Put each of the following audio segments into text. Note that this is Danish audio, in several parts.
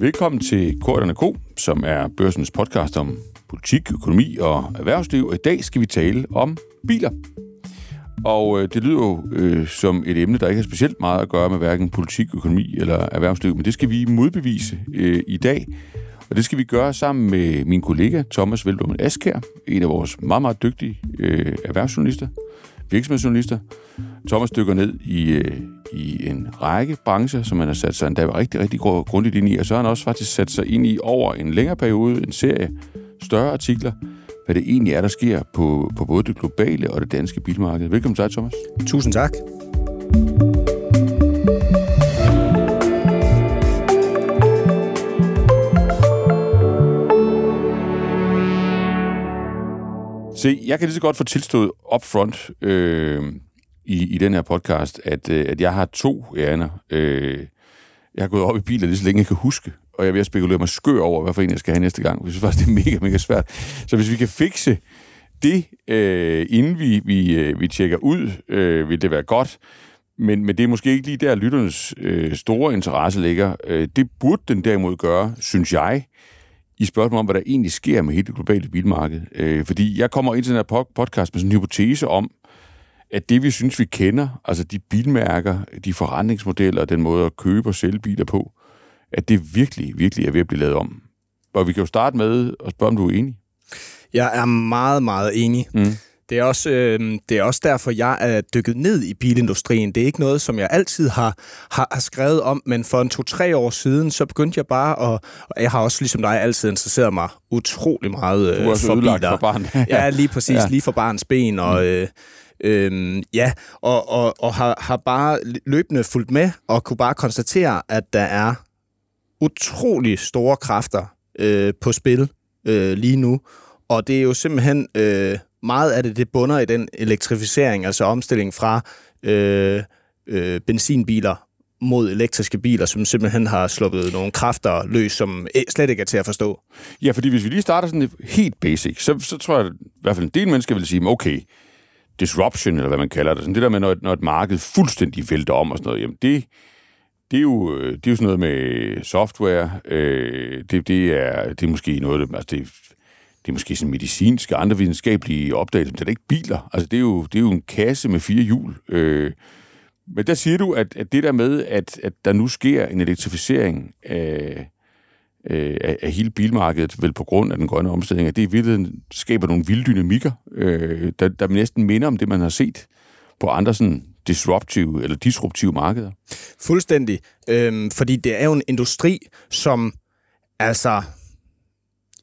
Velkommen til Korterne K, som er børsens podcast om politik, økonomi og erhvervsliv. Og I dag skal vi tale om biler. Og øh, det lyder jo øh, som et emne, der ikke har specielt meget at gøre med hverken politik, økonomi eller erhvervsliv, men det skal vi modbevise øh, i dag. Og det skal vi gøre sammen med min kollega Thomas Veldum Askær, en af vores meget, meget dygtige øh, erhvervsjournalister, virksomhedsjournalister. Thomas dykker ned i, øh, i en række brancher, som han har sat sig endda rigtig, rigtig grundigt ind i, og så har han også faktisk sat sig ind i over en længere periode, en serie større artikler, hvad det egentlig er, der sker på, på både det globale og det danske bilmarked. Velkommen til dig, Thomas. Tusind tak. Se, jeg kan lige så godt få tilstået upfront øh, i, i den her podcast, at, øh, at jeg har to ærner. Øh, jeg har gået op i biler lige så længe jeg kan huske, og jeg vil spekulere mig skør over, hvad for en jeg skal have næste gang. Jeg synes faktisk, det er mega, mega svært. Så hvis vi kan fikse det, øh, inden vi, vi, øh, vi tjekker ud, øh, vil det være godt. Men, men det er måske ikke lige der, lytternes øh, store interesse ligger. Øh, det burde den derimod gøre, synes jeg, i spørgsmålet om, hvad der egentlig sker med hele det globale bilmarked. Øh, fordi jeg kommer ind til den her podcast med sådan en hypotese om, at det, vi synes, vi kender, altså de bilmærker, de forretningsmodeller, den måde at købe og sælge biler på, at det virkelig, virkelig er ved at blive lavet om. Og vi kan jo starte med at spørge, om du er enig. Jeg er meget, meget enig. Mm. Det er, også, øh, det er også derfor, jeg er dykket ned i bilindustrien. Det er ikke noget, som jeg altid har, har, har skrevet om, men for en to-tre år siden, så begyndte jeg bare at... Og jeg har også, ligesom dig, altid interesseret mig utrolig meget øh, du er også for biler. for barn. ja, lige præcis. Ja. Lige for barns ben. Og, mm. øh, Øhm, ja, og, og, og har, har bare løbende fulgt med og kunne bare konstatere, at der er utrolig store kræfter øh, på spil øh, lige nu. Og det er jo simpelthen øh, meget af det, det bunder i den elektrificering, altså omstilling fra øh, øh, benzinbiler mod elektriske biler, som simpelthen har sluppet nogle kræfter løs, som øh, slet ikke er til at forstå. Ja, fordi hvis vi lige starter sådan helt basic, så, så tror jeg at i hvert fald en del mennesker vil sige, okay, disruption, eller hvad man kalder det, sådan det der med, når et, når et marked fuldstændig vælter om og sådan noget, jamen det, det er jo, øh, det er jo sådan noget med software, øh, det, det, er, det er måske noget, altså det, det er måske sådan medicinske andre videnskabelige opdagelser, men det er ikke biler. Altså, det er jo, det er jo en kasse med fire hjul. Øh, men der siger du, at, at det der med, at, at der nu sker en elektrificering af, øh, af, af hele bilmarkedet, vel på grund af den grønne omstilling, at det i virkeligheden skaber nogle vilde dynamikker, øh, der, der næsten minder om det, man har set på andre sådan disruptive eller disruptive markeder. Fuldstændig. Øhm, fordi det er jo en industri, som altså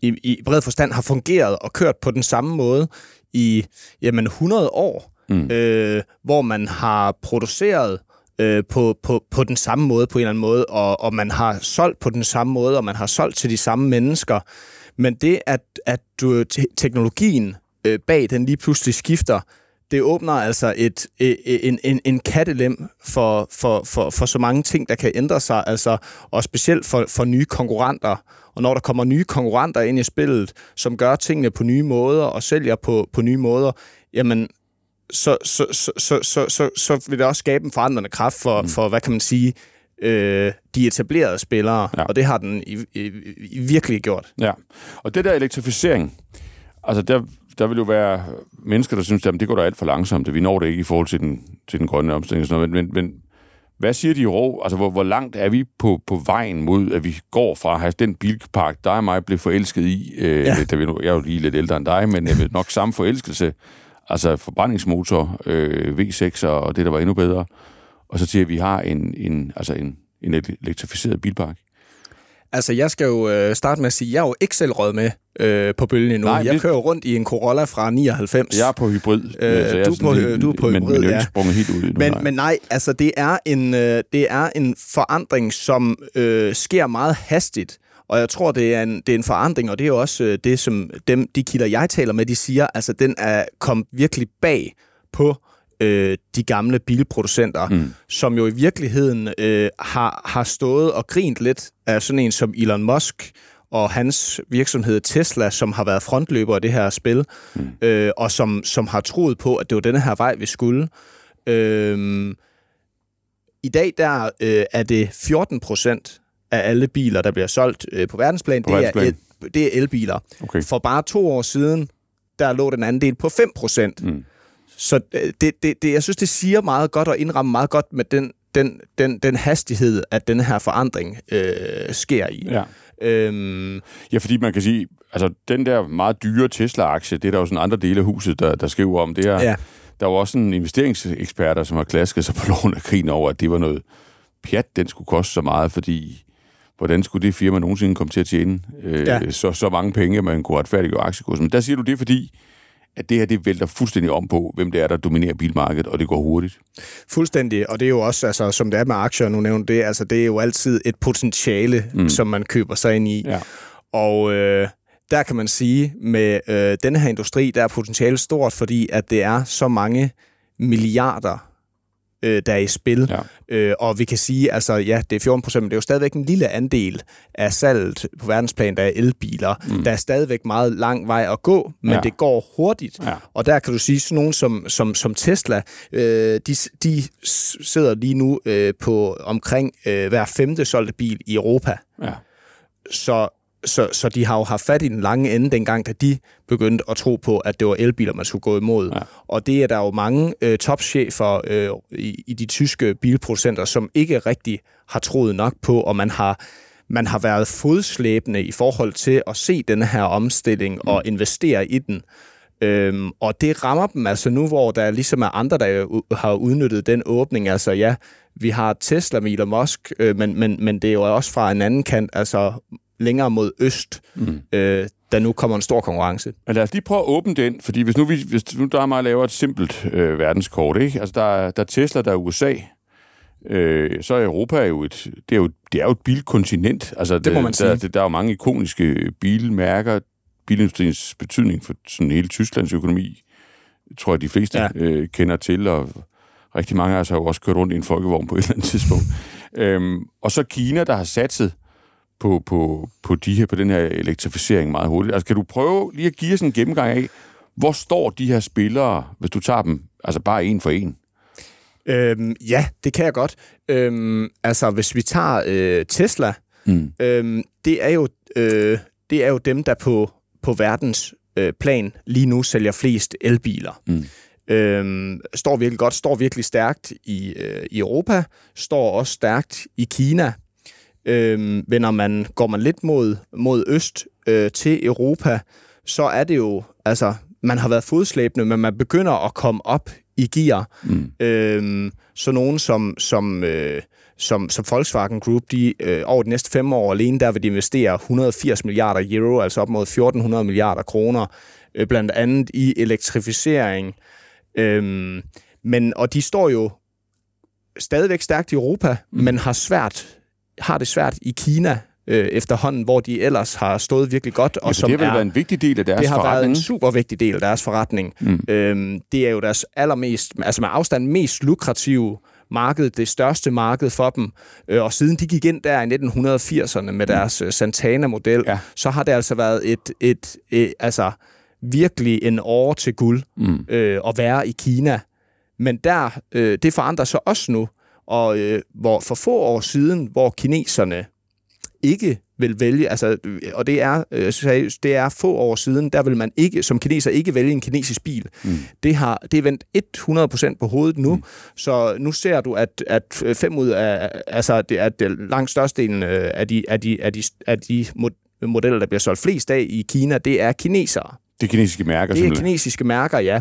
i, i bred forstand har fungeret og kørt på den samme måde i jamen, 100 år, mm. øh, hvor man har produceret øh, på, på, på den samme måde på en eller anden måde, og, og man har solgt på den samme måde, og man har solgt til de samme mennesker. Men det, at, at du, teknologien øh, bag den lige pludselig skifter, det åbner altså et, e, e, en, en, en kattelem for, for, for, for så mange ting, der kan ændre sig, altså, og specielt for, for nye konkurrenter. Og når der kommer nye konkurrenter ind i spillet, som gør tingene på nye måder og sælger på, på nye måder, jamen, så, så, så, så, så, så, så vil det også skabe en forandrende kraft for, mm. for hvad kan man sige, øh, de etablerede spillere, ja. og det har den i, i, i virkelig gjort. Ja, og det der elektrificering, altså der, der vil jo være mennesker, der synes, at det går da alt for langsomt, vi når det ikke i forhold til den, til den grønne omstilling. Og sådan noget. Men, men hvad siger de i rå? Altså, hvor, hvor langt er vi på, på vejen mod, at vi går fra at have den bilpark, der og mig blev forelsket i, øh, ja. da vi jeg er jo lige lidt ældre end dig, men jeg nok samme forelskelse, altså forbrændingsmotor, øh, V6 og det, der var endnu bedre, og så til, at vi har en, en, altså en, en elektrificeret bilpark. Altså, jeg skal jo øh, starte med at sige, at jeg er jo ikke selv råd med øh, på bølgen endnu. Nej, jeg vi... kører rundt i en Corolla fra 99. Jeg er på hybrid. Øh, altså, du, er på, helt, du er på men, hybrid, men, ja. sprunget helt ud men, men nej, altså det er en, øh, det er en forandring, som øh, sker meget hastigt. Og jeg tror, det er en, det er en forandring, og det er jo også øh, det, som dem, de kilder, jeg taler med, de siger, altså den er kommet virkelig bag på øh, de gamle bilproducenter, mm. som jo i virkeligheden øh, har, har stået og grint lidt af sådan en som Elon Musk og hans virksomhed Tesla, som har været frontløber af det her spil, mm. øh, og som, som har troet på, at det var denne her vej, vi skulle. Øh, I dag der øh, er det 14 procent af alle biler, der bliver solgt øh, på verdensplan, På det, er verdensplan. el, det er elbiler. Okay. For bare to år siden, der lå den andel på 5 procent. Mm. Så øh, det, det, det, jeg synes, det siger meget godt og indrammer meget godt med den, den, den, den hastighed, at den her forandring øh, sker i. Ja. Øhm, Ja, fordi man kan sige, altså den der meget dyre Tesla-aktie, det er der jo sådan andre dele af huset, der, der skriver om. Det er, Ja. Der var også sådan investeringseksperter, som har klasket sig på loven af krigen over, at det var noget pjat, den skulle koste så meget, fordi hvordan skulle det firma nogensinde komme til at tjene øh, Ja. så, så mange penge, at man kunne retfærdiggøre aktiekursen. Men der siger du det, fordi at det her, det vælter fuldstændig om på, hvem det er, der dominerer bilmarkedet, og det går hurtigt. Fuldstændig, og det er jo også, altså, som det er med aktier, nu nævnte det, altså, det er jo altid et potentiale, mm. som man køber sig ind i. Ja. Og øh, der kan man sige, med øh, denne her industri, der er potentiale stort, fordi at det er så mange milliarder, øh, der er i spil. Ja. Øh, og vi kan sige, altså ja, det er 14 procent, men det er jo stadigvæk en lille andel af salget på verdensplan, der er elbiler. Mm. Der er stadigvæk meget lang vej at gå, men Ja. det går hurtigt. Ja. Og der kan du sige, sådan nogen som, som, som Tesla, øh, de, de sidder lige nu øh, på omkring øh, hver femte solgte bil i Europa. Ja. Så, så, så de har jo haft fat i den lange ende dengang, da de begyndte at tro på, at det var elbiler, man skulle gå imod. Ja. Og det er der jo mange øh, topchefer øh, i, i de tyske bilproducenter, som ikke rigtig har troet nok på, og man har man har været fodslæbende i forhold til at se den her omstilling mm. og investere i den. Øhm, og det rammer dem altså nu, hvor der ligesom er andre, der har udnyttet den åbning. Altså ja, vi har Tesla med Elon Musk, øh, men, men, men det er jo også fra en anden kant, altså længere mod øst, mm. øh, der nu kommer en stor konkurrence. Men lad os lige prøve at åbne den, fordi hvis nu, vi, hvis nu der er mig laver et simpelt øh, verdenskort, ikke? Altså, der, er- der er Tesla, der er USA, øh, så er Europa jo et, det er jo, det er jo et bilkontinent. Altså, Det må man sige. Der, der, der er jo mange ikoniske bilmærker, bilindustriens betydning for sådan hele Tysklands økonomi, tror jeg, de fleste Ja. ja. øh, kender til, og rigtig mange af os har jo også kørt rundt i en folkevogn på et eller andet tidspunkt. øhm, og så Kina, der har satset på, på, på, de her, på den her elektrificering meget hurtigt. Altså, kan du prøve lige at give os en gennemgang af, hvor står de her spillere, hvis du tager dem, altså bare en for en? Øhm, ja, det kan jeg godt. Øhm, altså, hvis vi tager øh, Tesla, Mm. øhm, det, er jo, øh, det er jo dem, der på, på verdens øh, plan lige nu sælger flest elbiler. Mm. Øhm, står virkelig godt, står virkelig stærkt i, øh, i Europa, står også stærkt i Kina. Men når man går man lidt mod, mod øst øh, til Europa, så er det jo, altså, man har været fodslæbende, men man begynder at komme op i gear. Mm. Øhm, så nogen som, som, øh, som, som Volkswagen Group, de øh, over de næste fem år alene, der vil de investere 180 milliarder euro, altså op mod 1400 milliarder kroner, øh, blandt andet i elektrificering. Øhm, men, og de står jo stadigvæk stærkt i Europa, mm. men har svært har det svært i Kina øh, efterhånden, hvor de ellers har stået virkelig godt. Og som det har vel er, været en vigtig del af deres det har forretning. været en super vigtig del af deres forretning. Mm. Øhm, det er jo deres allermest, altså med afstand mest lukrative marked, det største marked for dem. Øh, og siden de gik ind der i 1980'erne med deres mm. Santana-model, Ja. så har det altså været et, et, et altså virkelig en år til guld Mm. øh, at være i Kina. Men der, øh, det forandrer sig også nu, og øh, hvor for få år siden, hvor kineserne ikke vil vælge, altså, øh, og det er øh, seriøst, det er få år siden, der vil man ikke, som kineser ikke vælge en kinesisk bil. Mm. Det har det er vendt 100% på hovedet nu, mm. så nu ser du, at, at fem ud af, altså, det er det langt størstedelen øh, af de, af de, af de, af de mod- modeller, der bliver solgt flest af i Kina, det er kinesere. Det kinesiske mærker, Det er simpelthen. kinesiske mærker, ja.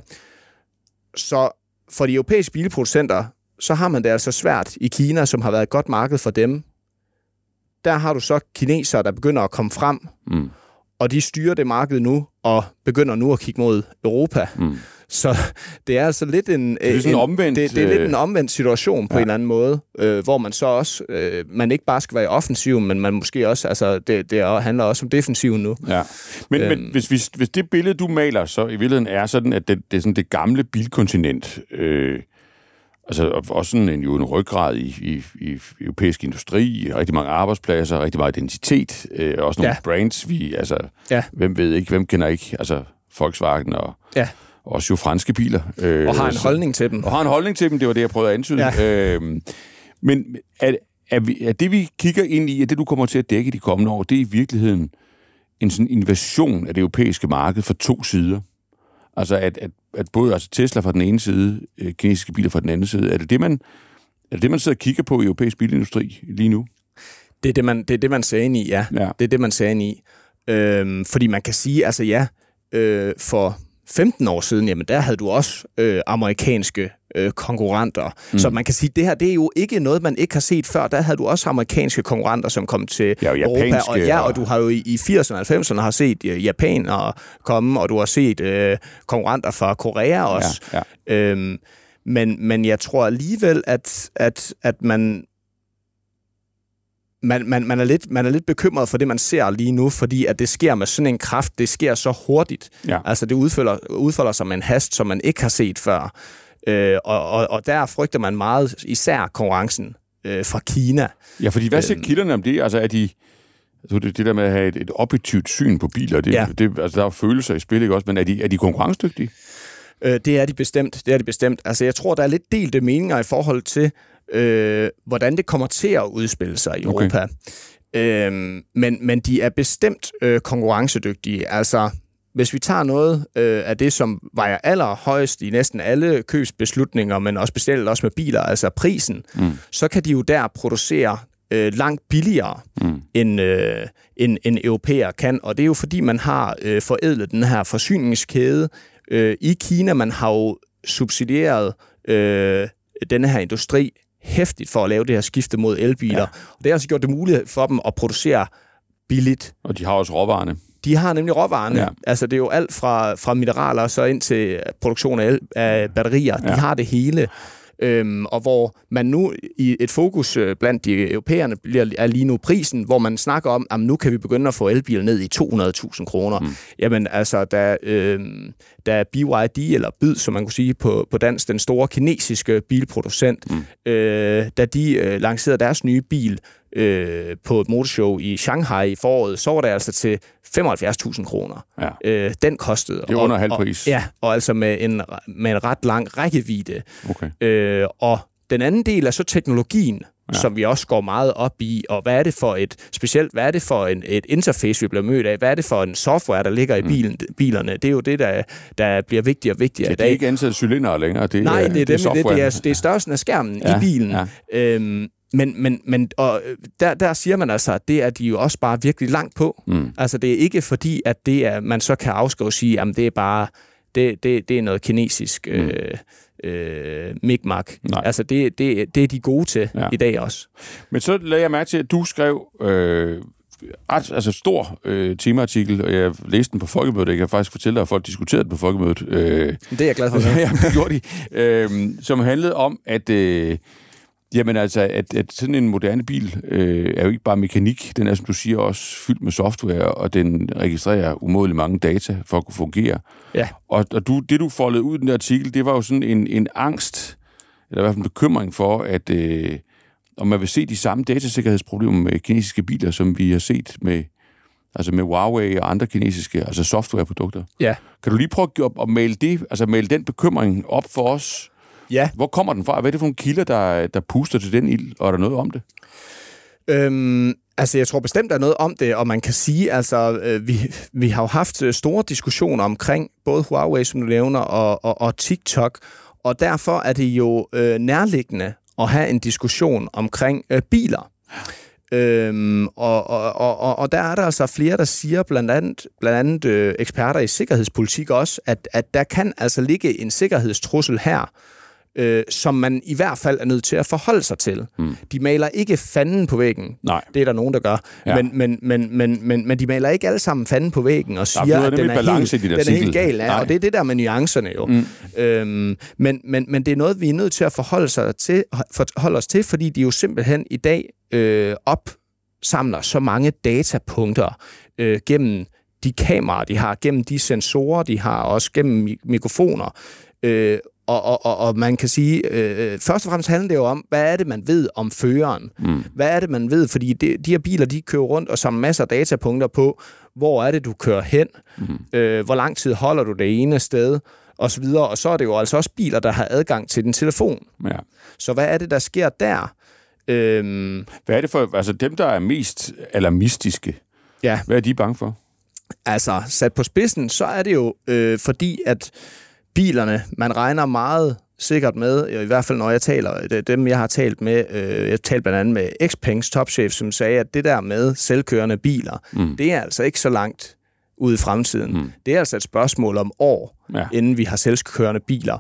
Så for de europæiske bilproducenter, så har man det altså svært i Kina, som har været et godt marked for dem. Der har du så kinesere, der begynder at komme frem, Mm. og de styrer det marked nu, og begynder nu at kigge mod Europa. Mm. Så det er altså lidt en... Det er sådan en, omvendt, Det, det er lidt øh, en omvendt situation på ja. en eller anden måde, øh, hvor man så også... Øh, man ikke bare skal være i offensiv, men man måske også... Altså, det, det er- handler også om defensiven nu. Ja. Men. Øhm. men hvis, hvis, hvis det billede, du maler, så i virkeligheden er sådan, at det, det er sådan det gamle bilkontinent, øh, altså og- også sådan en, jo en ryggrad i, i, i europæisk industri, rigtig mange arbejdspladser, rigtig meget identitet, øh, også nogle ja. Brands, vi, altså, Ja. hvem ved ikke, hvem kender ikke, altså Volkswagen og Ja, også jo franske biler. Øh, og har en holdning til dem. og har en holdning til dem, det var det, jeg prøvede at antyde. Ja. Øhm, men er, er, vi, er det, vi kigger ind i, at det, du kommer til at dække de kommende år, det er i virkeligheden en sådan invasion af det europæiske marked fra to sider? Altså, at, at, at både altså Tesla fra den ene side, øh, kinesiske biler fra den anden side, er det det, man, er det, det, man sidder og kigger på i europæisk bilindustri lige nu? Det er det, man, det, er det, man ser ind i, ja. Ja. Det er det, man ser ind i. Øhm, fordi man kan sige, altså ja, øh, for 15 år siden, jamen der havde du også øh, amerikanske øh, konkurrenter. Mm. Så man kan sige, det her det er jo ikke noget, man ikke har set før. Der havde du også amerikanske konkurrenter, som kom til Ja, Europa. Og, ja, og- og du har jo i, i 80'erne og 90'erne har set øh, japanere komme, og du har set øh, konkurrenter fra Korea også. Ja, ja. Øhm, men, men jeg tror alligevel, at, at, at man, man, man, man, er lidt, man er lidt bekymret for det, man ser lige nu, fordi at det sker med sådan en kraft, det sker så hurtigt. Ja. Altså det udfolder, udfolder sig med en hast, som man ikke har set før. Øh, og, og, og der frygter man meget, især konkurrencen øh, fra Kina. Ja, fordi hvad siger Øhm. kilderne om det? Altså, er de... Altså, det, det der med at have et, et objektivt syn på biler, det, Ja. det, altså, der er følelser i spil, ikke også? Men er de, er de konkurrencedygtige? Øh, det er de bestemt. Det er de bestemt. Altså, jeg tror, der er lidt delte meninger i forhold til, øh, hvordan det kommer til at udspille sig i Okay. Europa. Øh, men, men de er bestemt øh, konkurrencedygtige. Altså, hvis vi tager noget øh, af det, som vejer allerhøjst i næsten alle købsbeslutninger, men også specielt også med biler, altså prisen, Mm. så kan de jo der producere øh, langt billigere, Mm. end, øh, end, end europæer kan. Og det er jo fordi, man har øh, forædlet den her forsyningskæde øh, i Kina. Man har jo subsidieret øh, denne her industri hæftigt for at lave det her skifte mod elbiler. Ja. Ja. Og det har altså gjort det muligt for dem at producere billigt. Og de har også råvarerne. De har nemlig råvarerne. Ja. Ja. Altså det er jo alt fra, fra mineraler så ind til produktion af, el, af batterier. Ja. De har det hele. Øhm, og hvor man nu i et fokus øh, blandt de europæerne bliver, er lige nu prisen, hvor man snakker om, at nu kan vi begynde at få elbiler ned i 200.000 kroner. Mm. Jamen altså, da, øh, da BYD, eller BYD, som man kunne sige på, på dansk, den store kinesiske bilproducent, mm. øh, da de øh, lancerede deres nye bil øh, på et motorshow i Shanghai i foråret, så var det altså til 75.000 kroner. Ja. Øh, den kostede. Det er under halv pris. Og, ja, og altså med en, med en ret lang rækkevidde. Okay. Øh, og den anden del er så teknologien, ja. som vi også går meget op i, og hvad er det for et, specielt, hvad er det for en, et interface, vi bliver mødt af, hvad er det for en software, der ligger i bilen, bilerne, det er jo det, der, der bliver vigtigere og vigtigere Ja, i det er dag. ikke antal cylindre længere. Det, Nej, det er, det, det, det, software. det, er, det er størrelsen af skærmen Ja, i bilen. ja. Øhm, men, men, men og øh, der, der siger man altså, at det er de jo også bare virkelig langt på. Mm. Altså det er ikke fordi, at det er, man så kan afskrive og sige, at det er bare det, det, det er noget kinesisk øh, øh, mikmak. Mm. Nej. Altså det, det, det er de gode til Ja. i dag også. Men så lagde jeg mærke til, at du skrev øh, ret, altså stor øh, temaartikel, og jeg læste den på folkemødet. Jeg kan faktisk fortælle dig, at folk diskuterede den på folkemødet. Øh, Det er jeg glad for. ja, det gjorde de. Øh, som handlede om, at... Øh, Jamen altså, at, at sådan en moderne bil øh, er jo ikke bare mekanik. Den er, som du siger, også fyldt med software, og den registrerer umådeligt mange data for at kunne fungere. Ja. Og, og du, det, du foldede ud i den der artikel, det var jo sådan en, en angst, eller i hvert fald en bekymring for, at øh, om man vil se de samme datasikkerhedsproblemer med kinesiske biler, som vi har set med, altså med Huawei og andre kinesiske altså softwareprodukter. Ja. Kan du lige prøve at, at male, det, altså male den bekymring op for os? Ja. Hvor kommer den fra? Hvad er det for nogle kilder, der, der puster til den ild? Og er der noget om det? Øhm, altså, jeg tror bestemt, der er noget om det, og man kan sige, altså, øh, vi, vi har jo haft øh, store diskussioner omkring både Huawei, som du nævner, og, og, og TikTok, og derfor er det jo øh, nærliggende at have en diskussion omkring øh, biler. Øhm, og, og, og, og, og der er der altså flere, der siger, blandt andet, blandt andet øh, eksperter i sikkerhedspolitik også, at, at der kan altså ligge en sikkerhedstrussel her, øh, som man i hvert fald er nødt til at forholde sig til. Mm. De maler ikke fanden på væggen. Nej. Det er der nogen, der gør. Ja. Men, men, men, men, men, men de maler ikke alle sammen fanden på væggen og siger, er at den er, helt, dit den er helt gal. Ja, og det er det der med nuancerne jo. Mm. Øhm, men, men, men det er noget, vi er nødt til at forholde, sig til, forholde os til, fordi de jo simpelthen i dag øh, opsamler så mange datapunkter øh, gennem de kameraer, de har, gennem de sensorer, de har, også gennem mi- mikrofoner. Øh, og, og, og, og man kan sige, øh, først og fremmest handler det jo om, hvad er det, man ved om føreren? Mm. Hvad er det, man ved? Fordi det, de her biler, de kører rundt og samler masser af datapunkter på, hvor er det, du kører hen? Mm. Øh, hvor lang tid holder du det ene sted? Og så videre. Og så er det jo altså også biler, der har adgang til din telefon. Ja. Så hvad er det, der sker der? Øhm, Hvad er det for, altså dem, der er mest alarmistiske, ja, hvad er de bange for? altså sat på spidsen, så er det jo øh, fordi, at bilerne, man regner meget sikkert med, i hvert fald når jeg taler, det, dem jeg har talt med, øh, jeg talte blandt andet med Xpengs topchef, som sagde, at det der med selvkørende biler, mm. det er altså ikke så langt ude i fremtiden. Mm. Det er altså et spørgsmål om år, ja. inden vi har selvkørende biler.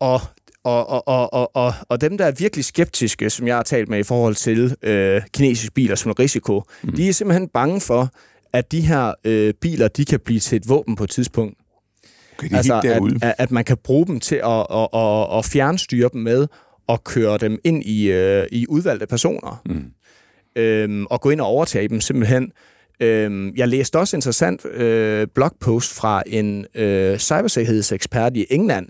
Og og, og, og, og, og, og dem, der er virkelig skeptiske, som jeg har talt med i forhold til øh, kinesiske biler som en risiko, mm. de er simpelthen bange for, at de her øh, biler, de kan blive til et våben på et tidspunkt. Okay, det er altså, helt derude. at, at, man kan bruge dem til at, at, at, at fjernstyre dem med og køre dem ind i, øh, i udvalgte personer. Mm. Øhm, og gå ind og overtage dem simpelthen. Øhm, jeg læste også interessant øh, blogpost fra en øh, cybersikkerhedsekspert i England,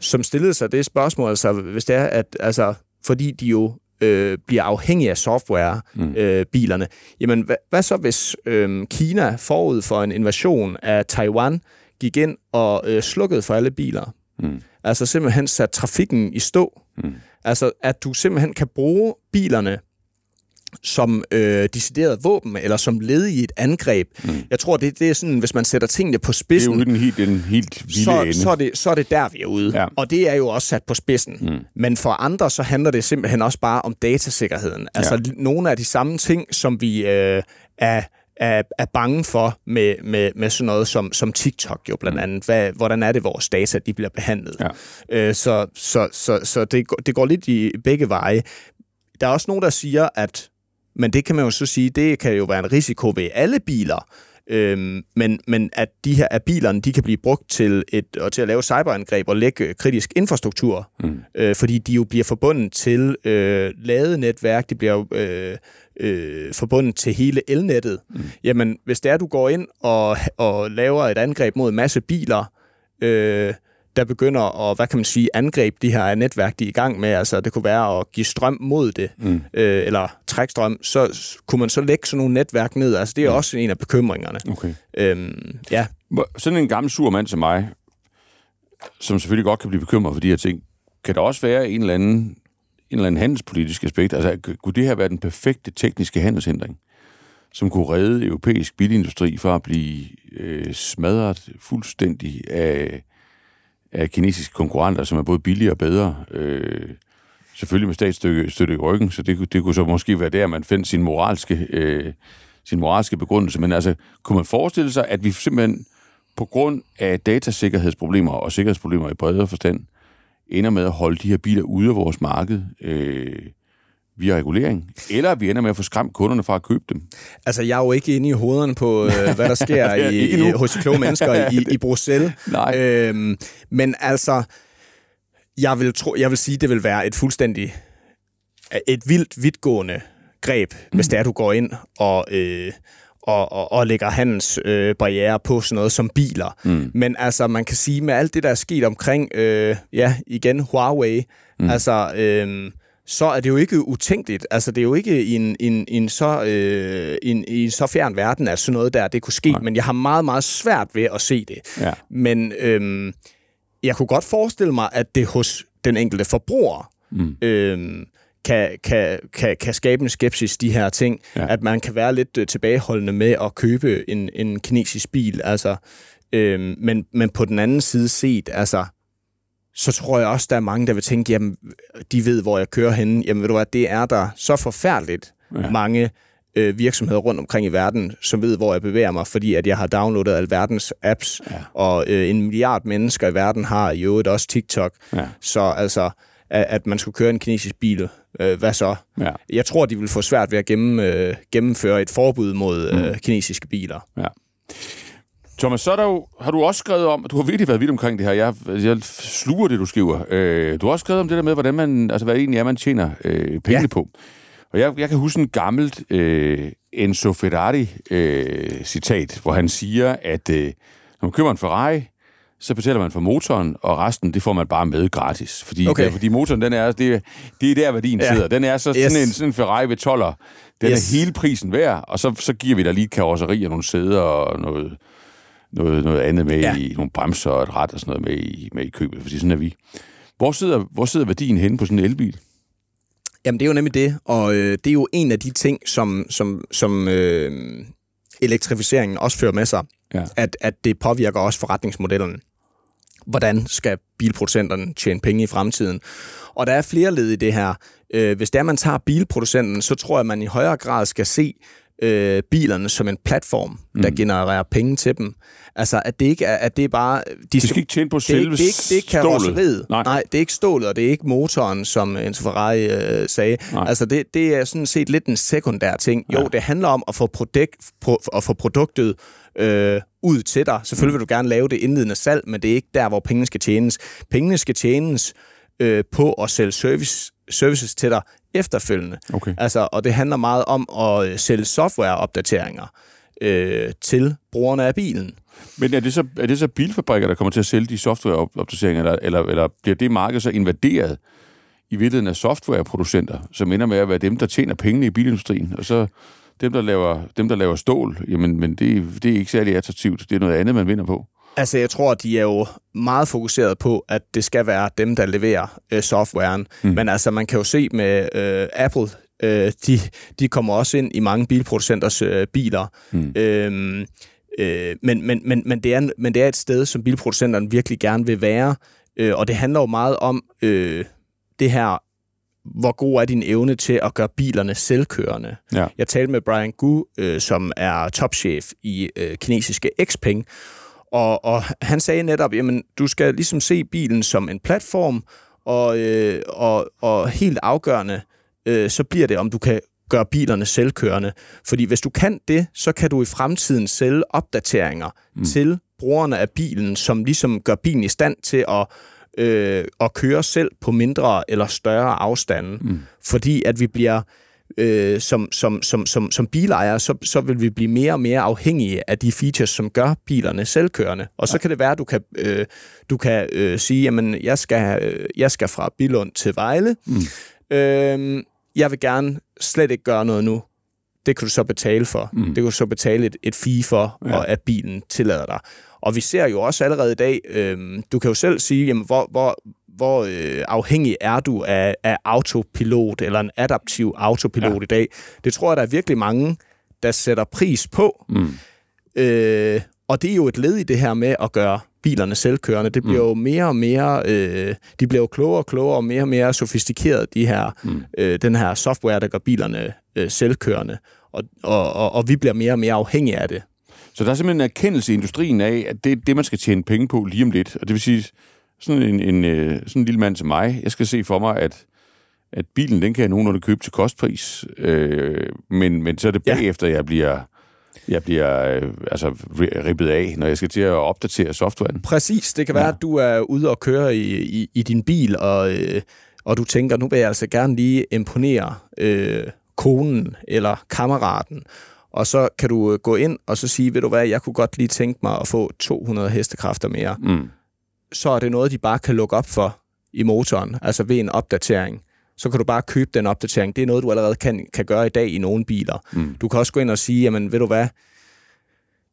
som stillede sig det spørgsmål, altså hvis det er, at altså, fordi de jo øh, bliver afhængige af software, mm. øh, bilerne, jamen hvad, hvad så hvis øh, Kina forud for en invasion af Taiwan gik ind og øh, slukkede for alle biler? Mm. Altså simpelthen sat trafikken i stå. Mm. Altså at du simpelthen kan bruge bilerne som øh, decideret våben, eller som led i et angreb. Mm. Jeg tror, det, det er sådan, hvis man sætter tingene på Det er spidsen, jo den helt, den helt vilde så, ende. så, er det, så er det der, vi er ude. Ja. Og det er jo også sat på spidsen. Mm. Men for andre, så handler det simpelthen også bare om datasikkerheden. Altså Ja. nogle af de samme ting, som vi øh, er, er, er bange for med, med, med sådan noget som, som TikTok jo blandt andet. Hvad, hvordan er det, vores data de bliver behandlet? Ja. Øh, så så, så, så det, går- det går lidt i begge veje. Der er også nogen, der siger, at men det kan man jo så sige, det kan jo være en risiko ved alle biler. Øhm, men, men at de her at bilerne, de kan blive brugt til, et, og til at lave cyberangreb og lægge kritisk infrastruktur, mm. øh, fordi de jo bliver forbundet til øh, ladenetværk, de bliver øh, øh, forbundet til hele elnettet. Mm. Jamen, hvis det er, du går ind og, og laver et angreb mod en masse biler, øh, der begynder at, hvad kan man sige, angribe de her netværk, de er i gang med. Altså, det kunne være at give strøm mod det, mm. øh, eller trække strøm. Så kunne man så lægge sådan nogle netværk ned. Altså, det er mm. også en af bekymringerne. Okay. Øhm, ja, Sådan en gammel sur mand som mig, som selvfølgelig godt kan blive bekymret for de her ting, kan der også være en eller anden, en eller anden handelspolitisk aspekt? Altså, kunne det her være den perfekte tekniske handelshindring, som kunne redde europæisk bilindustri fra at blive øh, smadret fuldstændig af, af kinesiske konkurrenter, som er både billigere og bedre? Øh, selvfølgelig med statsstøtte i ryggen, så det, det kunne så måske være der, man fandt sin moralske, øh, sin moralske begrundelse. Men altså, kunne man forestille sig, at vi simpelthen på grund af datasikkerhedsproblemer og sikkerhedsproblemer i bredere forstand, ender med at holde de her biler ude af vores marked øh, via regulering, eller vi ender med at få skræmt kunderne fra at købe dem. altså jeg er jo ikke inde i hovederne på, øh, hvad der sker i, i, hos kloge mennesker i, i Bruxelles. Nej. Øhm, men altså, jeg vil, tro, jeg vil sige, det vil være et fuldstændig, et vildt vidtgående greb, mm. hvis det er, du går ind og... Øh, og, og, og lægger handels øh, barriere på sådan noget som biler. Mm. Men altså, man kan sige, med alt det, der er sket omkring, øh, ja, igen, Huawei, mm. altså, øh, så er det jo ikke utænkeligt. Altså, det er jo ikke i en, en, en, så, øh, en, en så fjern verden, at sådan noget der, det kunne ske. Nej. Men jeg har meget, meget svært ved at se det. Ja. Men øh, jeg kunne godt forestille mig, at det hos den enkelte forbruger mm. øhm, kan, kan, kan, kan skabe en skepsis, de her ting. Ja. At man kan være lidt øh, tilbageholdende med at købe en, en kinesisk bil. Altså, øhm, men, men på den anden side set, altså, så tror jeg også, der er mange, der vil tænke, jamen, de ved, hvor jeg kører henne. Jamen, ved du hvad, det er der så forfærdeligt ja. mange øh, virksomheder rundt omkring i verden, som ved, hvor jeg bevæger mig, fordi at jeg har downloadet alverdens apps, ja. og øh, en milliard mennesker i verden har i øvrigt også TikTok. Ja. Så altså, at, at man skulle køre en kinesisk bil, øh, hvad så? Ja. Jeg tror, de vil få svært ved at gemme, øh, gennemføre et forbud mod øh, kinesiske biler. Ja. Thomas, så er der jo, har du også skrevet om, du har virkelig været vidt omkring det her, jeg, jeg sluger det, du skriver. Øh, du har også skrevet om det der med, hvordan man, altså hvad egentlig er, man tjener øh, penge ja. på. Og jeg, jeg kan huske en gammelt øh, Enzo Ferrari-citat, hvor han siger, at øh, når man køber en Ferrari, så betaler man for motoren, og resten, det får man bare med gratis. Fordi, Okay. der, fordi motoren, den er, det, det er der, værdien Ja. sidder. Den er så Yes. sådan, en, sådan en Ferrari ved 12'er. Den Yes. er hele prisen værd, og så, så giver vi dig lige karosseri og nogle sæder og noget, noget, noget andet med. Ja. i nogle bremser og et ret og sådan noget med i, med i købet, fordi sådan er vi. Hvor sidder, hvor sidder værdien henne på sådan en elbil? Jamen, det er jo nemlig det, og øh, det er jo en af de ting, som, som, som øh, elektrificeringen også fører med sig, Ja. at, at det påvirker også forretningsmodellen. Hvordan skal bilproducenterne tjene penge i fremtiden? Og der er flere led i det her. Øh, hvis det er, man tager bilproducenten, så tror jeg, at man i højere grad skal se øh, bilerne som en platform, der Mm. genererer penge til dem. Altså, at det ikke er, at det er bare... De skal ikke tjene på det ikke, selve det, er ikke, det er ikke stålet. karosseriet. Nej. Nej, det er ikke stålet, og det er ikke motoren, som Enzo Ferrari øh, sagde. Nej. Altså, det, det er sådan set lidt en sekundær ting. Jo, ja. det handler om at få, produkt, pro, at få produktet øh, ud til dig. Selvfølgelig vil du gerne lave det indledende salg, men det er ikke der, hvor pengene skal tjenes. Pengene skal tjenes øh, på at sælge service, services til dig efterfølgende. Okay. Altså, og det handler meget om at øh, sælge softwareopdateringer øh, til brugerne af bilen. Men er det, så, er det så bilfabrikker, der kommer til at sælge de softwareopdateringer, eller, eller, eller bliver det marked så invaderet i virkeligheden af softwareproducenter, som ender med at være dem, der tjener pengene i bilindustrien, og så dem, der laver, dem, der laver stål, jamen men det, det er ikke særlig attraktivt. Det er noget andet, man vinder på. Altså, jeg tror, de er jo meget fokuseret på, at det skal være dem, der leverer øh, softwaren. Mm. Men altså, man kan jo se med øh, Apple, øh, de, de kommer også ind i mange bilproducenters øh, biler. Mm. Øhm, øh, men, men, men, men, det er, men det er et sted, som bilproducenterne virkelig gerne vil være. Øh, og det handler jo meget om øh, det her, hvor god er din evne til at gøre bilerne selvkørende. Ja. Jeg talte med Brian Gu, øh, som er topchef i øh, kinesiske Xpeng, og, og han sagde netop, jamen, du skal ligesom se bilen som en platform, og, øh, og, og helt afgørende, øh, så bliver det, om du kan gøre bilerne selvkørende. Fordi hvis du kan det, så kan du i fremtiden sælge opdateringer mm. til brugerne af bilen, som ligesom gør bilen i stand til at, øh, at køre selv på mindre eller større afstande. Mm. Fordi at vi bliver øh, som, som, som, som, som bilejere, så, så vil vi blive mere og mere afhængige af de features, som gør bilerne selvkørende. Og så ja. kan det være, at du kan, øh, du kan øh, sige, jamen, jeg skal, øh, jeg skal fra Billund til Vejle. Mm. Øh, jeg vil gerne slet ikke gøre noget nu. Det kan du så betale for. Mm. Det kan du så betale et, et fee for, ja. og at bilen tillader dig. Og vi ser jo også allerede i dag, øh, du kan jo selv sige, jamen, hvor, hvor, hvor øh, afhængig er du af, af autopilot, eller en adaptiv autopilot ja. i dag. Det tror jeg, der er virkelig mange, der sætter pris på. Mm. Øh, og det er jo et led i det her med at gøre bilerne selvkørende. Det bliver mm. jo mere og mere, øh, de bliver jo klogere og klogere og mere og mere sofistikeret, de her, mm. øh, den her software, der gør bilerne øh, selvkørende. Og, og, og, og vi bliver mere og mere afhængige af det. Så der er simpelthen en erkendelse i industrien af, at det er det, man skal tjene penge på lige om lidt. Og det vil sige, sådan en, en, øh, sådan en lille mand som mig, jeg skal se for mig, at, at bilen, den kan jeg nogenlunde købe til kostpris. Øh, men, men så er det Ja. bagefter, jeg bliver, jeg bliver øh, altså, ri- ribbet af, når jeg skal til at opdatere softwaren. Præcis. Det kan være, ja. at du er ude og køre i, i, i din bil, og, øh, og du tænker, nu vil jeg altså gerne lige imponere øh, konen eller kammeraten. Og så kan du øh, gå ind og så sige, ved du hvad, jeg kunne godt lige tænke mig at få 200 hestekræfter mere. Mm. Så er det noget, de bare kan lukke op for i motoren, altså ved en opdatering. Så kan du bare købe den opdatering. Det er noget, du allerede kan, kan gøre i dag i nogle biler. Mm. Du kan også gå ind og sige, jamen ved du hvad,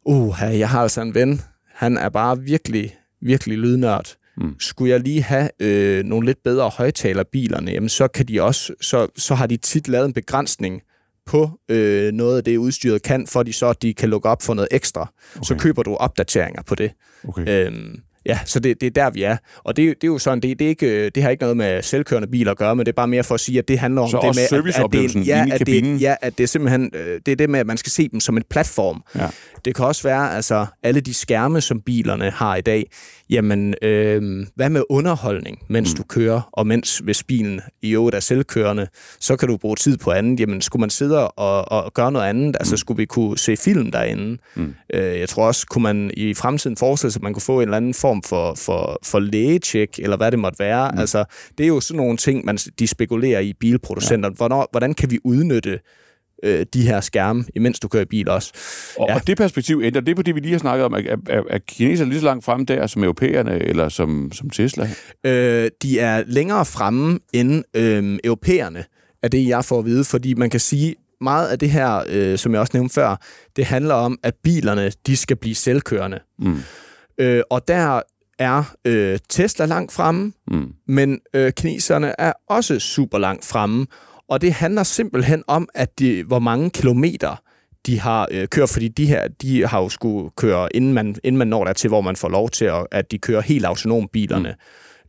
uh, jeg har altså en ven, han er bare virkelig, virkelig lydnørd. Mm. Skulle jeg lige have øh, nogle lidt bedre højtalerbilerne, jamen så kan de også, så, så har de tit lavet en begrænsning på øh, noget af det, udstyret kan, for de så de kan lukke op for noget ekstra. Okay. Så køber du opdateringer på det. Okay. Øhm, ja, så det, det er der, vi er. Og det, det er jo sådan, det, det, er ikke, øh, det har ikke noget med selvkørende biler at gøre, men det er bare mere for at sige, at det handler om Så det med, at, at, det, ja, at det, ja, at det er simpelthen øh, det er det med, at man skal se dem som en platform. Ja. Det kan også være, altså alle de skærme, som bilerne har i dag, jamen, øh, hvad med underholdning, mens mm. du kører, og mens hvis bilen i øvrigt er selvkørende, så kan du bruge tid på andet. Jamen, skulle man sidde og, og gøre noget andet? Altså, skulle vi kunne se film derinde? Mm. Øh, jeg tror også, kunne man i fremtiden forestille sig, at man kunne få en eller anden form for, for, for lægetjek, eller hvad det måtte være. Mm. Altså, det er jo sådan nogle ting, man, de spekulerer i bilproducenterne. Ja. Hvornår, hvordan kan vi udnytte øh, de her skærme, imens du kører i bil også? Og, ja. og det perspektiv ændrer det på det, vi lige har snakket om. Er, er, er kineserne lige så langt frem der som europæerne, eller som, som Tesla? Øh, de er længere fremme end øh, europæerne, er det, jeg får at vide, fordi man kan sige, meget af det her, øh, som jeg også nævnte før, det handler om, at bilerne, de skal blive selvkørende. Mm. Øh, og der er øh, Tesla langt fremme, mm. men øh, kineserne er også super langt fremme. Og det handler simpelthen om, at de, hvor mange kilometer de har øh, kørt, fordi de her, de har jo skulle køre, inden man, inden man når der til, hvor man får lov til, at, at de kører helt autonom bilerne,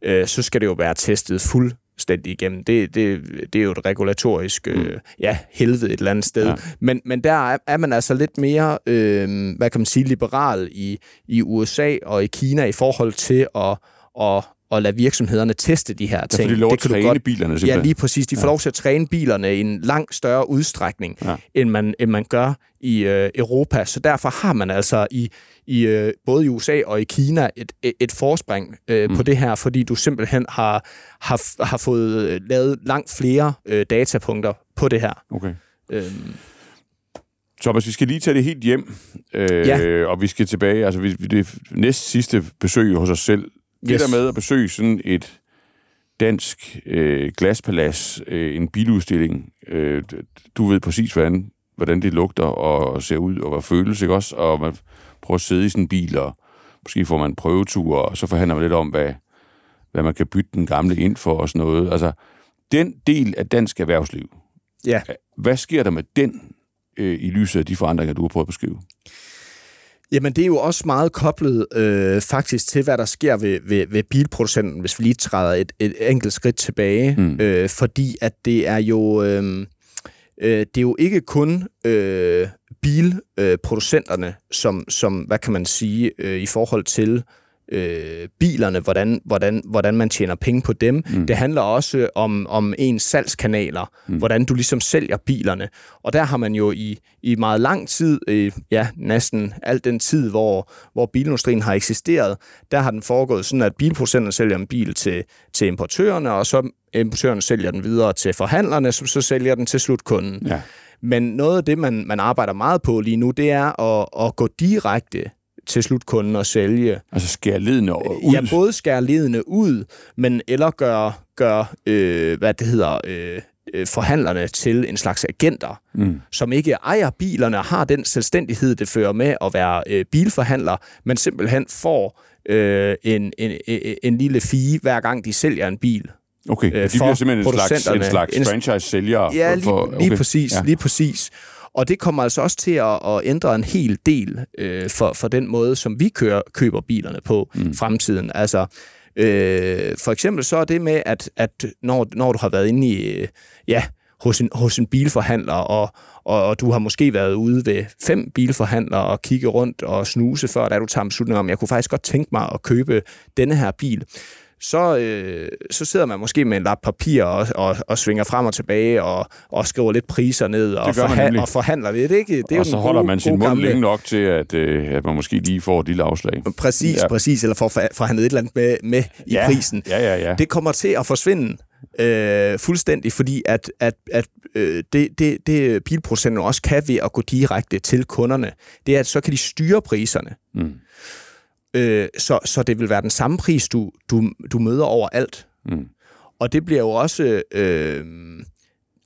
mm. øh, så skal det jo være testet fuldstændig igennem. Det, det, det er jo et regulatorisk øh, mm. ja, helvede et eller andet sted. Ja. Men, men der er, er man altså lidt mere, øh, hvad kan man sige, liberal i, i USA og i Kina i forhold til at, at at lade virksomhederne teste de her ting. Ja, de lov det at træne godt, bilerne simpelthen. Ja, lige præcis. De får ja. lov til at træne bilerne i en langt større udstrækning, ja. end, man, end man gør i øh, Europa. Så derfor har man altså i, i øh, både i USA og i Kina et, et, et forspring øh, mm. på det her, fordi du simpelthen har, har, har fået øh, lavet langt flere øh, datapunkter på det her. Okay. Øhm. Thomas, vi skal lige tage det helt hjem, øh, ja. og vi skal tilbage, altså vi, det næst sidste besøg hos os selv, det yes. der med at besøge sådan et dansk øh, glaspalads, øh, en biludstilling, øh, du ved præcis, hvordan, hvordan det lugter og ser ud, og hvad føles, ikke også? Og man prøver at sidde i sådan en bil, og måske får man en prøvetur, og så forhandler man lidt om, hvad, hvad man kan bytte den gamle ind for og sådan noget. Altså, den del af dansk erhvervsliv, ja. hvad sker der med den øh, i lyset af de forandringer, du har prøvet at beskrive? Jamen, det er jo også meget koblet øh, faktisk til, hvad der sker ved, ved, ved bilproducenten, hvis vi lige træder et, et enkelt skridt tilbage. Mm. Øh, fordi at det er jo... Øh, øh, det er jo ikke kun øh, bilproducenterne, som, som, hvad kan man sige, øh, i forhold til øh, bilerne, hvordan, hvordan, hvordan man tjener penge på dem. Mm. Det handler også om, om ens salgskanaler, mm. hvordan du ligesom sælger bilerne. Og der har man jo i, i meget lang tid, øh, ja, næsten al den tid, hvor, hvor bilindustrien har eksisteret, der har den foregået sådan, at bilproducenterne sælger en bil til, til importørerne, og så importørerne sælger den videre til forhandlerne, som så sælger den til slutkunden. Ja. Men noget af det, man, man arbejder meget på lige nu, det er at, at gå direkte til slutkunden og sælge. Altså skære ledene ud? Ja, både skære ledene ud, men eller gøre, gør, øh, hvad det hedder, øh, øh, forhandlerne til en slags agenter, mm. som ikke ejer bilerne og har den selvstændighed, det fører med at være øh, bilforhandler, men simpelthen får øh, en, en, en, en lille fee, hver gang de sælger en bil. Okay, øh, de bliver simpelthen en slags, en slags franchise-sælger? Ja, lige, for, okay. lige præcis. Ja. Lige præcis. Og det kommer altså også til at, at ændre en hel del øh, for, for den måde, som vi kører, køber bilerne på mm. fremtiden. Altså, øh, for eksempel så er det med, at, at når, når du har været inde i, øh, ja, hos en, hos en bilforhandler, og, og, og du har måske været ude ved fem bilforhandlere og kigge rundt og snuse, før da du tager beslutning om, jeg kunne faktisk godt tænke mig at købe denne her bil så, øh, så sidder man måske med en lap papir og, og, og svinger frem og tilbage og, og skriver lidt priser ned og, forha- og forhandler det. Ikke? det er og så holder gode, man sin mund gamle... længe nok til, at, øh, at man måske lige får et lille afslag. Præcis, ja. præcis. Eller får forhandlet et eller andet med, med i ja. prisen. Ja, ja, ja. Det kommer til at forsvinde øh, fuldstændig, fordi at, at, at øh, det, det, det bilproducenten også kan ved at gå direkte til kunderne, det er, at så kan de styre priserne. Mm. Øh, så, så det vil være den samme pris, du, du, du møder overalt. Mm. Og det bliver jo også... Øh,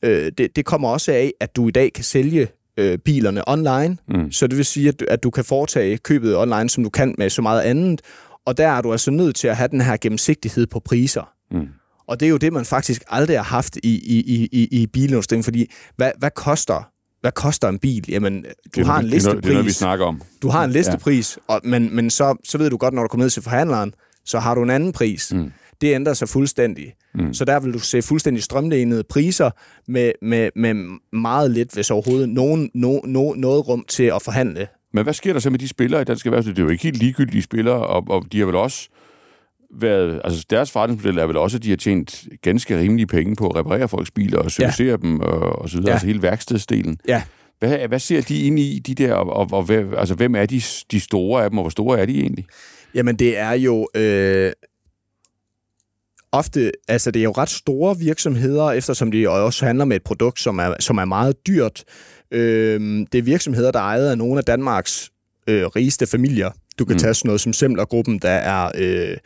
øh, det, det kommer også af, at du i dag kan sælge øh, bilerne online. Mm. Så det vil sige, at, at du kan foretage købet online, som du kan med så meget andet. Og der er du altså nødt til at have den her gennemsigtighed på priser. Mm. Og det er jo det, man faktisk aldrig har haft i, i, i, i bilindustrien, fordi hvad, hvad koster hvad koster en bil? Jamen, du det, har en listepris. Det er noget, vi snakker om. Du har en listepris, ja. og, men, men så, så ved du godt, når du kommer ned til forhandleren, så har du en anden pris. Mm. Det ændrer sig fuldstændig. Mm. Så der vil du se fuldstændig strømlænede priser med, med, med meget lidt, hvis overhovedet, nogen, no, no, noget rum til at forhandle. Men hvad sker der så med de spillere i dansk erhvervsliv? Det er jo ikke helt ligegyldige spillere, og, og de har vel også været, altså deres forretningsmodel er vel også, at de har tjent ganske rimelige penge på at reparere folks biler og servicere ja. dem og, og så videre, ja. altså hele værkstedsdelen. Ja. Hvad, hvad ser de ind i, de der, og, og, og hvad, altså, hvem er de, de store af dem, og hvor store er de egentlig? Jamen, det er jo... Øh ofte, altså det er jo ret store virksomheder, eftersom de også handler med et produkt, som er, som er meget dyrt. Øh, det er virksomheder, der er ejet af nogle af Danmarks øh, rigeste familier. Du kan mm. tage sådan noget som Semlergruppen, der er øh,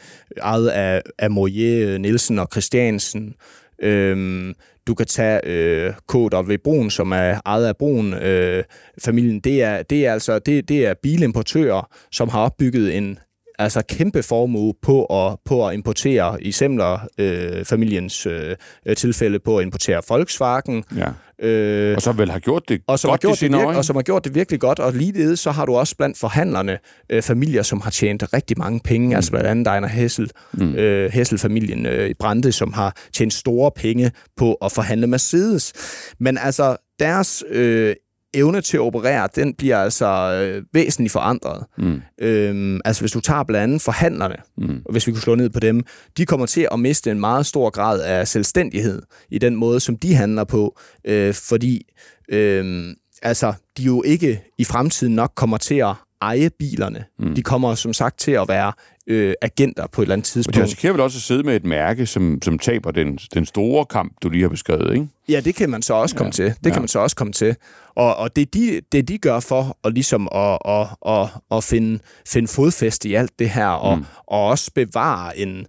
ejet af, af Morier, Nielsen og Christiansen. Øhm, du kan tage øh, KW Brun, som er ejet af Brun øh, familien. Det er, det er altså det, det er bilimportører, som har opbygget en altså kæmpe formue på at, på at importere, i Semler øh, familiens øh, tilfælde, på at importere Volkswagen. Ja. Øh, og som vel har gjort det og som godt har gjort i det virke, Og som har gjort det virkelig godt. Og ligeledes så har du også blandt forhandlerne øh, familier, som har tjent rigtig mange penge. Mm. Altså blandt andet Ejner Hessel, mm. øh, Hessel-familien øh, i Brande, som har tjent store penge på at forhandle Mercedes. Men altså, deres øh, evne til at operere, den bliver altså øh, væsentligt forandret. Mm. Øhm, altså hvis du tager blandt andet forhandlerne, mm. hvis vi kunne slå ned på dem, de kommer til at miste en meget stor grad af selvstændighed i den måde, som de handler på, øh, fordi øh, altså, de jo ikke i fremtiden nok kommer til at eje bilerne. Mm. De kommer som sagt til at være øh, agenter på et eller andet tidspunkt. Og de risikerer vel også at sidde med et mærke, som, som taber den, den store kamp, du lige har beskrevet, ikke? Ja, det kan man så også komme ja. til. Det ja. kan man så også komme til. Og, og det, de, det, de gør for at, ligesom at, at, at, at finde, finde fodfæste i alt det her, og, mm. og også bevare en,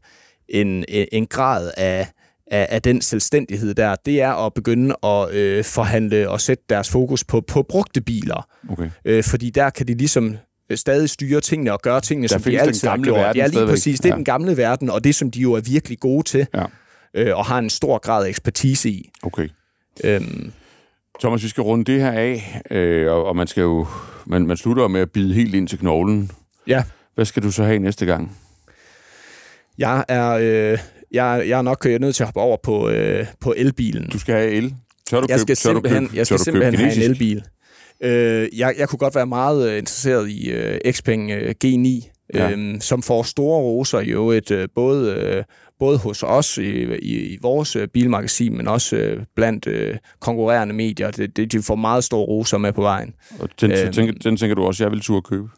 en, en grad af, af, af den selvstændighed der, det er at begynde at øh, forhandle og sætte deres fokus på, på brugte biler. Okay. Øh, fordi der kan de ligesom stadig styre tingene og gøre tingene, der som de altid har gjort. Verden ja, lige præcis. Det er ja. den gamle verden, og det, som de jo er virkelig gode til, ja. øh, og har en stor grad af ekspertise i. Okay. Øhm, Thomas, vi skal runde det her af, øh, og, og man skal jo man, man slutter med at bide helt ind til knoglen. Ja. Hvad skal du så have næste gang? Jeg er, øh, jeg, jeg er nok jeg er nødt til at hoppe over på, øh, på elbilen. Du skal have el? Tør du jeg skal købe, simpelthen, købe, jeg skal simpelthen have en elbil. Øh, jeg, jeg kunne godt være meget øh, interesseret i øh, Xpeng øh, G9, ja. øh, som får store roser i øvrigt, øh, både, øh, både hos os i, i, i vores øh, bilmagasin, men også øh, blandt øh, konkurrerende medier. Det, det, de får meget store roser med på vejen. Og den, øh, tænker, den tænker du også, jeg vil turde købe?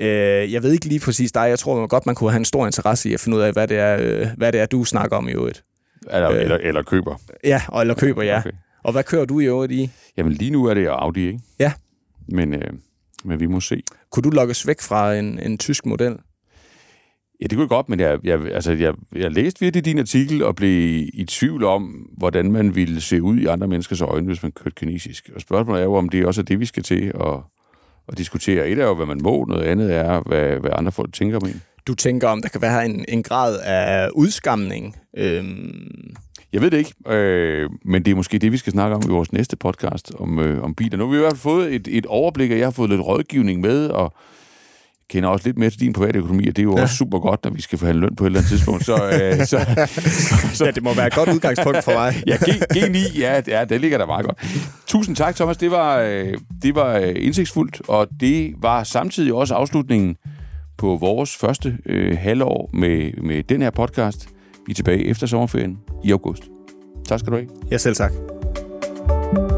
Øh, jeg ved ikke lige præcis dig. Jeg tror man godt, man kunne have en stor interesse i at finde ud af, hvad det er, øh, hvad det er du snakker om i øvrigt. Eller, øh, eller, eller køber. Ja, og eller køber, ja. Okay. Og hvad kører du i øvrigt i? Jamen lige nu er det Audi, ikke? Ja. Men, øh, men vi må se. Kunne du lokkes væk fra en, en tysk model? Ja, det kunne godt, men jeg, jeg, altså, jeg, jeg læste virkelig din artikel og blev i tvivl om, hvordan man ville se ud i andre menneskers øjne, hvis man kørte kinesisk. Og spørgsmålet er jo, om det også er det, vi skal til at, at diskutere. Et er jo, hvad man må, noget andet er, hvad, hvad andre folk tænker om en. Du tænker, om der kan være en, en grad af udskamning? Øhm jeg ved det ikke, øh, men det er måske det, vi skal snakke om i vores næste podcast om, øh, om biler. Nu har vi i hvert fald fået et, et overblik, og jeg har fået lidt rådgivning med, og kender også lidt mere til din private økonomi, og det er jo ja. også super godt, når vi skal forhandle løn på et eller andet tidspunkt. Så, øh, så, så, ja, det må være et godt udgangspunkt for mig. ja, G, G9, ja, ja, det ligger der meget godt. Tusind tak, Thomas. Det var, øh, det var øh, indsigtsfuldt, og det var samtidig også afslutningen på vores første øh, halvår med, med den her podcast. Vi er tilbage efter sommerferien i august. Tak skal du have. Ja, selv tak. thank you